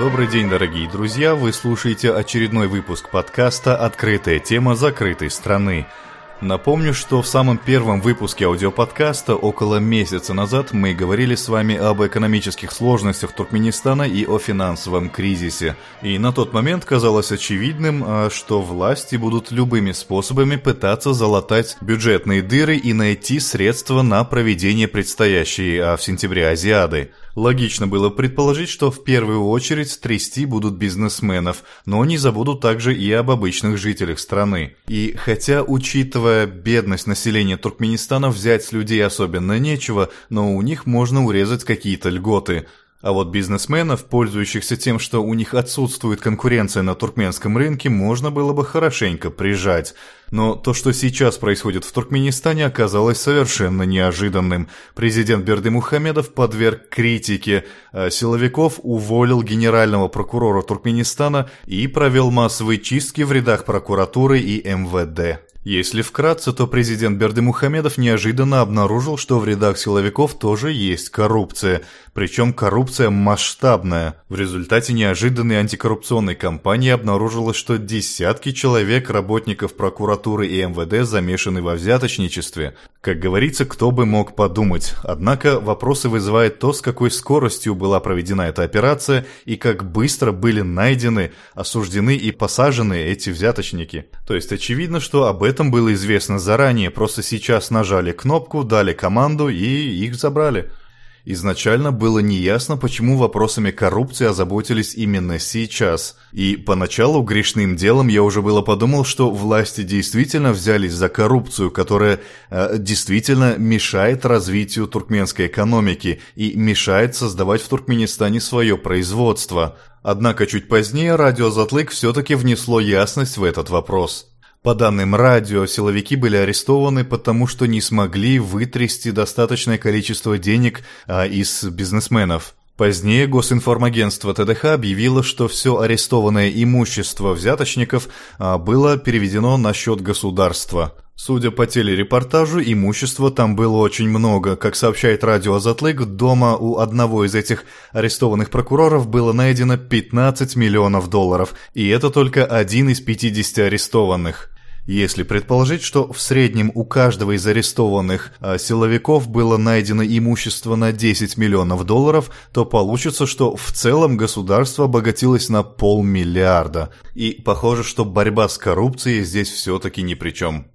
Добрый день, дорогие друзья! Вы слушаете очередной выпуск подкаста «Открытая тема закрытой страны». Напомню, что в самом первом выпуске аудиоподкаста около месяца назад мы говорили с вами об экономических сложностях Туркменистана и о финансовом кризисе. И на тот момент казалось очевидным, а, что власти будут любыми способами пытаться залатать бюджетные дыры и найти средства на проведение предстоящей а, в сентябре Азиады. Логично было предположить, что в первую очередь трясти будут бизнесменов, но не забудут также и об обычных жителях страны. И хотя, учитывая бедность населения Туркменистана, взять с людей особенно нечего, но у них можно урезать какие-то льготы – а вот бизнесменов, пользующихся тем, что у них отсутствует конкуренция на туркменском рынке, можно было бы хорошенько прижать. Но то, что сейчас происходит в Туркменистане, оказалось совершенно неожиданным. Президент Бердымухамедов подверг критике, а силовиков уволил генерального прокурора Туркменистана и провел массовые чистки в рядах прокуратуры и МВД. Если вкратце, то президент Бердымухамедов неожиданно обнаружил, что в рядах силовиков тоже есть коррупция, причем коррупция масштабная. В результате неожиданной антикоррупционной кампании обнаружилось, что десятки человек, работников прокуратуры и МВД замешаны во взяточничестве. Как говорится, кто бы мог подумать. Однако вопросы вызывает то, с какой скоростью была проведена эта операция и как быстро были найдены, осуждены и посажены эти взяточники. То есть очевидно, что об этом было известно заранее, просто сейчас нажали кнопку, дали команду и их забрали. Изначально было неясно, почему вопросами коррупции озаботились именно сейчас. И поначалу грешным делом я уже было подумал, что власти действительно взялись за коррупцию, которая э, действительно мешает развитию туркменской экономики и мешает создавать в Туркменистане свое производство. Однако чуть позднее радио «Затлык» все-таки внесло ясность в этот вопрос. По данным радио, силовики были арестованы, потому что не смогли вытрясти достаточное количество денег а, из бизнесменов. Позднее Госинформагентство ТДХ объявило, что все арестованное имущество взяточников а, было переведено на счет государства. Судя по телерепортажу, имущества там было очень много. Как сообщает радио Азатлык, дома у одного из этих арестованных прокуроров было найдено 15 миллионов долларов, и это только один из 50 арестованных. Если предположить, что в среднем у каждого из арестованных а, силовиков было найдено имущество на 10 миллионов долларов, то получится, что в целом государство обогатилось на полмиллиарда. И похоже, что борьба с коррупцией здесь все-таки ни при чем.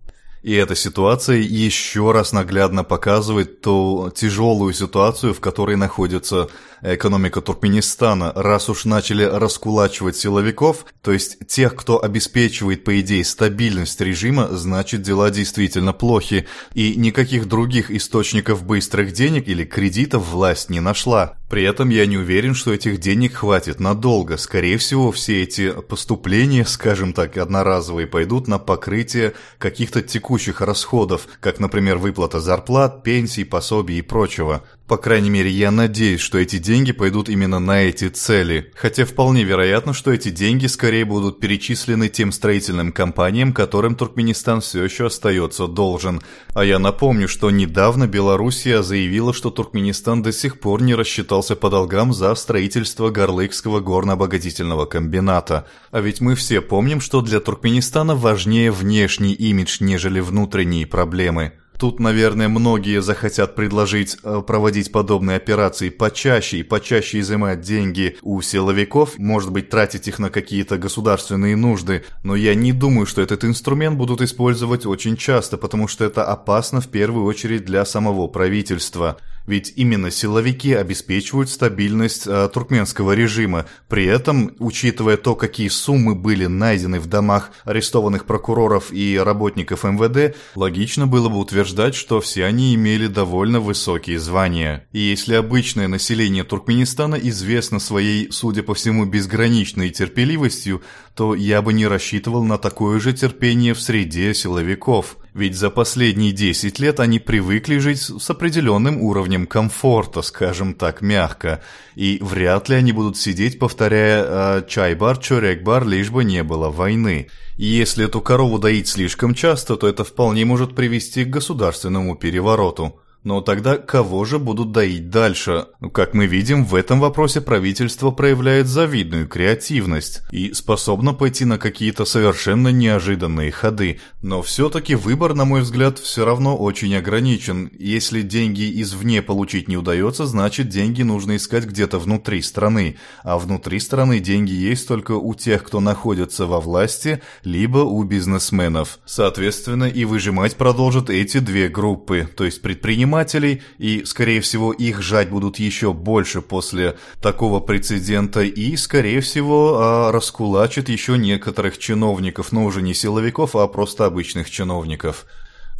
И эта ситуация еще раз наглядно показывает ту тяжелую ситуацию, в которой находится экономика Туркменистана, раз уж начали раскулачивать силовиков, то есть тех, кто обеспечивает, по идее, стабильность режима, значит дела действительно плохи, и никаких других источников быстрых денег или кредитов власть не нашла. При этом я не уверен, что этих денег хватит надолго. Скорее всего, все эти поступления, скажем так, одноразовые, пойдут на покрытие каких-то текущих расходов, как, например, выплата зарплат, пенсий, пособий и прочего. По крайней мере, я надеюсь, что эти деньги пойдут именно на эти цели. Хотя вполне вероятно, что эти деньги скорее будут перечислены тем строительным компаниям, которым Туркменистан все еще остается должен. А я напомню, что недавно Белоруссия заявила, что Туркменистан до сих пор не рассчитался по долгам за строительство Горлыкского горно-обогатительного комбината. А ведь мы все помним, что для Туркменистана важнее внешний имидж, нежели внутренние проблемы. Тут, наверное, многие захотят предложить э, проводить подобные операции почаще и почаще изымать деньги у силовиков, может быть, тратить их на какие-то государственные нужды, но я не думаю, что этот инструмент будут использовать очень часто, потому что это опасно в первую очередь для самого правительства. Ведь именно силовики обеспечивают стабильность э, туркменского режима. При этом, учитывая то, какие суммы были найдены в домах арестованных прокуроров и работников МВД, логично было бы утверждать, что все они имели довольно высокие звания. И если обычное население Туркменистана известно своей, судя по всему, безграничной терпеливостью, то я бы не рассчитывал на такое же терпение в среде силовиков. Ведь за последние 10 лет они привыкли жить с определенным уровнем комфорта, скажем так, мягко, и вряд ли они будут сидеть, повторяя «А, «чай-бар, чорек-бар, лишь бы не было войны». И если эту корову доить слишком часто, то это вполне может привести к государственному перевороту. Но тогда кого же будут доить дальше? Как мы видим, в этом вопросе правительство проявляет завидную креативность и способно пойти на какие-то совершенно неожиданные ходы. Но все-таки выбор, на мой взгляд, все равно очень ограничен. Если деньги извне получить не удается, значит деньги нужно искать где-то внутри страны. А внутри страны деньги есть только у тех, кто находится во власти, либо у бизнесменов. Соответственно, и выжимать продолжат эти две группы, то есть предприниматели предпринимателей, и, скорее всего, их жать будут еще больше после такого прецедента, и, скорее всего, а, раскулачит еще некоторых чиновников, но уже не силовиков, а просто обычных чиновников.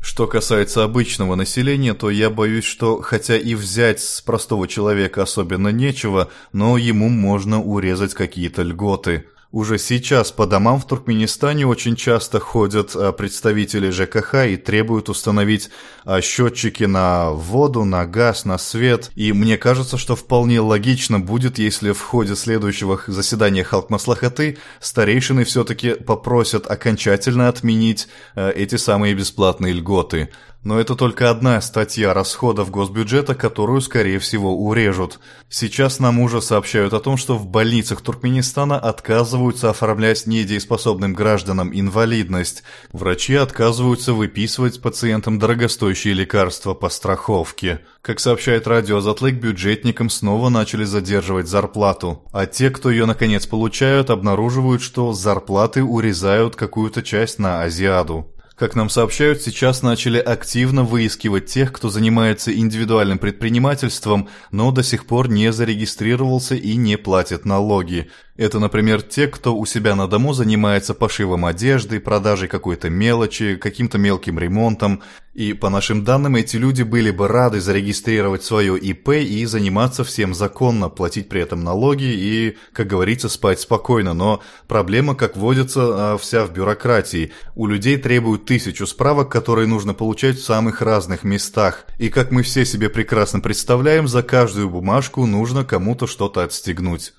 Что касается обычного населения, то я боюсь, что хотя и взять с простого человека особенно нечего, но ему можно урезать какие-то льготы. Уже сейчас по домам в Туркменистане очень часто ходят а, представители ЖКХ и требуют установить а, счетчики на воду, на газ, на свет. И мне кажется, что вполне логично будет, если в ходе следующего заседания Халкмаслахаты старейшины все-таки попросят окончательно отменить а, эти самые бесплатные льготы. Но это только одна статья расходов госбюджета, которую, скорее всего, урежут. Сейчас нам уже сообщают о том, что в больницах Туркменистана отказываются оформлять недееспособным гражданам инвалидность. Врачи отказываются выписывать пациентам дорогостоящие лекарства по страховке. Как сообщает радио Затлык, бюджетникам снова начали задерживать зарплату. А те, кто ее наконец получают, обнаруживают, что зарплаты урезают какую-то часть на Азиаду. Как нам сообщают, сейчас начали активно выискивать тех, кто занимается индивидуальным предпринимательством, но до сих пор не зарегистрировался и не платит налоги. Это, например, те, кто у себя на дому занимается пошивом одежды, продажей какой-то мелочи, каким-то мелким ремонтом. И по нашим данным, эти люди были бы рады зарегистрировать свое ИП и заниматься всем законно, платить при этом налоги и, как говорится, спать спокойно. Но проблема, как водится, а, вся в бюрократии. У людей требуют тысячу справок, которые нужно получать в самых разных местах. И как мы все себе прекрасно представляем, за каждую бумажку нужно кому-то что-то отстегнуть.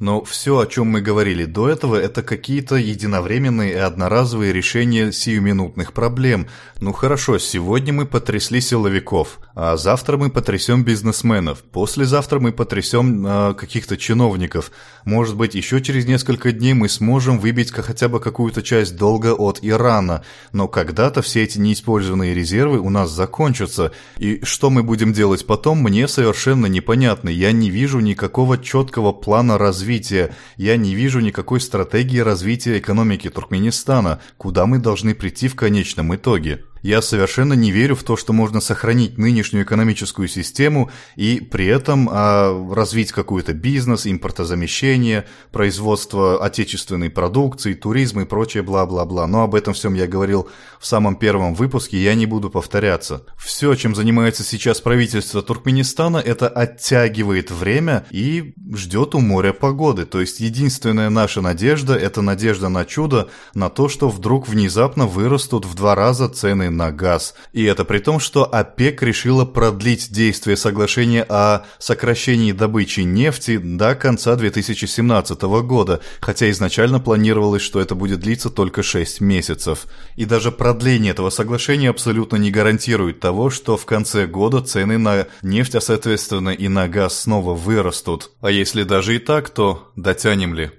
Но все, о чем мы говорили до этого, это какие-то единовременные и одноразовые решения сиюминутных проблем. Ну хорошо, сегодня мы потрясли силовиков, а завтра мы потрясем бизнесменов, послезавтра мы потрясем э, каких-то чиновников. Может быть, еще через несколько дней мы сможем выбить хотя бы какую-то часть долга от Ирана. Но когда-то все эти неиспользованные резервы у нас закончатся. И что мы будем делать потом, мне совершенно непонятно. Я не вижу никакого четкого плана развития развития. Я не вижу никакой стратегии развития экономики Туркменистана, куда мы должны прийти в конечном итоге. Я совершенно не верю в то, что можно сохранить нынешнюю экономическую систему и при этом а, развить какой-то бизнес, импортозамещение, производство отечественной продукции, туризм и прочее бла-бла-бла. Но об этом всем я говорил в самом первом выпуске, я не буду повторяться. Все, чем занимается сейчас правительство Туркменистана, это оттягивает время и ждет у моря погоды. То есть единственная наша надежда – это надежда на чудо, на то, что вдруг внезапно вырастут в два раза цены на газ. И это при том, что ОПЕК решила продлить действие соглашения о сокращении добычи нефти до конца 2017 года, хотя изначально планировалось, что это будет длиться только 6 месяцев. И даже продление этого соглашения абсолютно не гарантирует того, что в конце года цены на нефть, а соответственно и на газ снова вырастут. А если даже и так, то дотянем ли?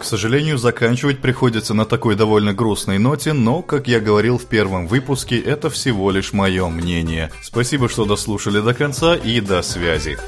К сожалению, заканчивать приходится на такой довольно грустной ноте, но, как я говорил в первом выпуске, это всего лишь мое мнение. Спасибо, что дослушали до конца и до связи.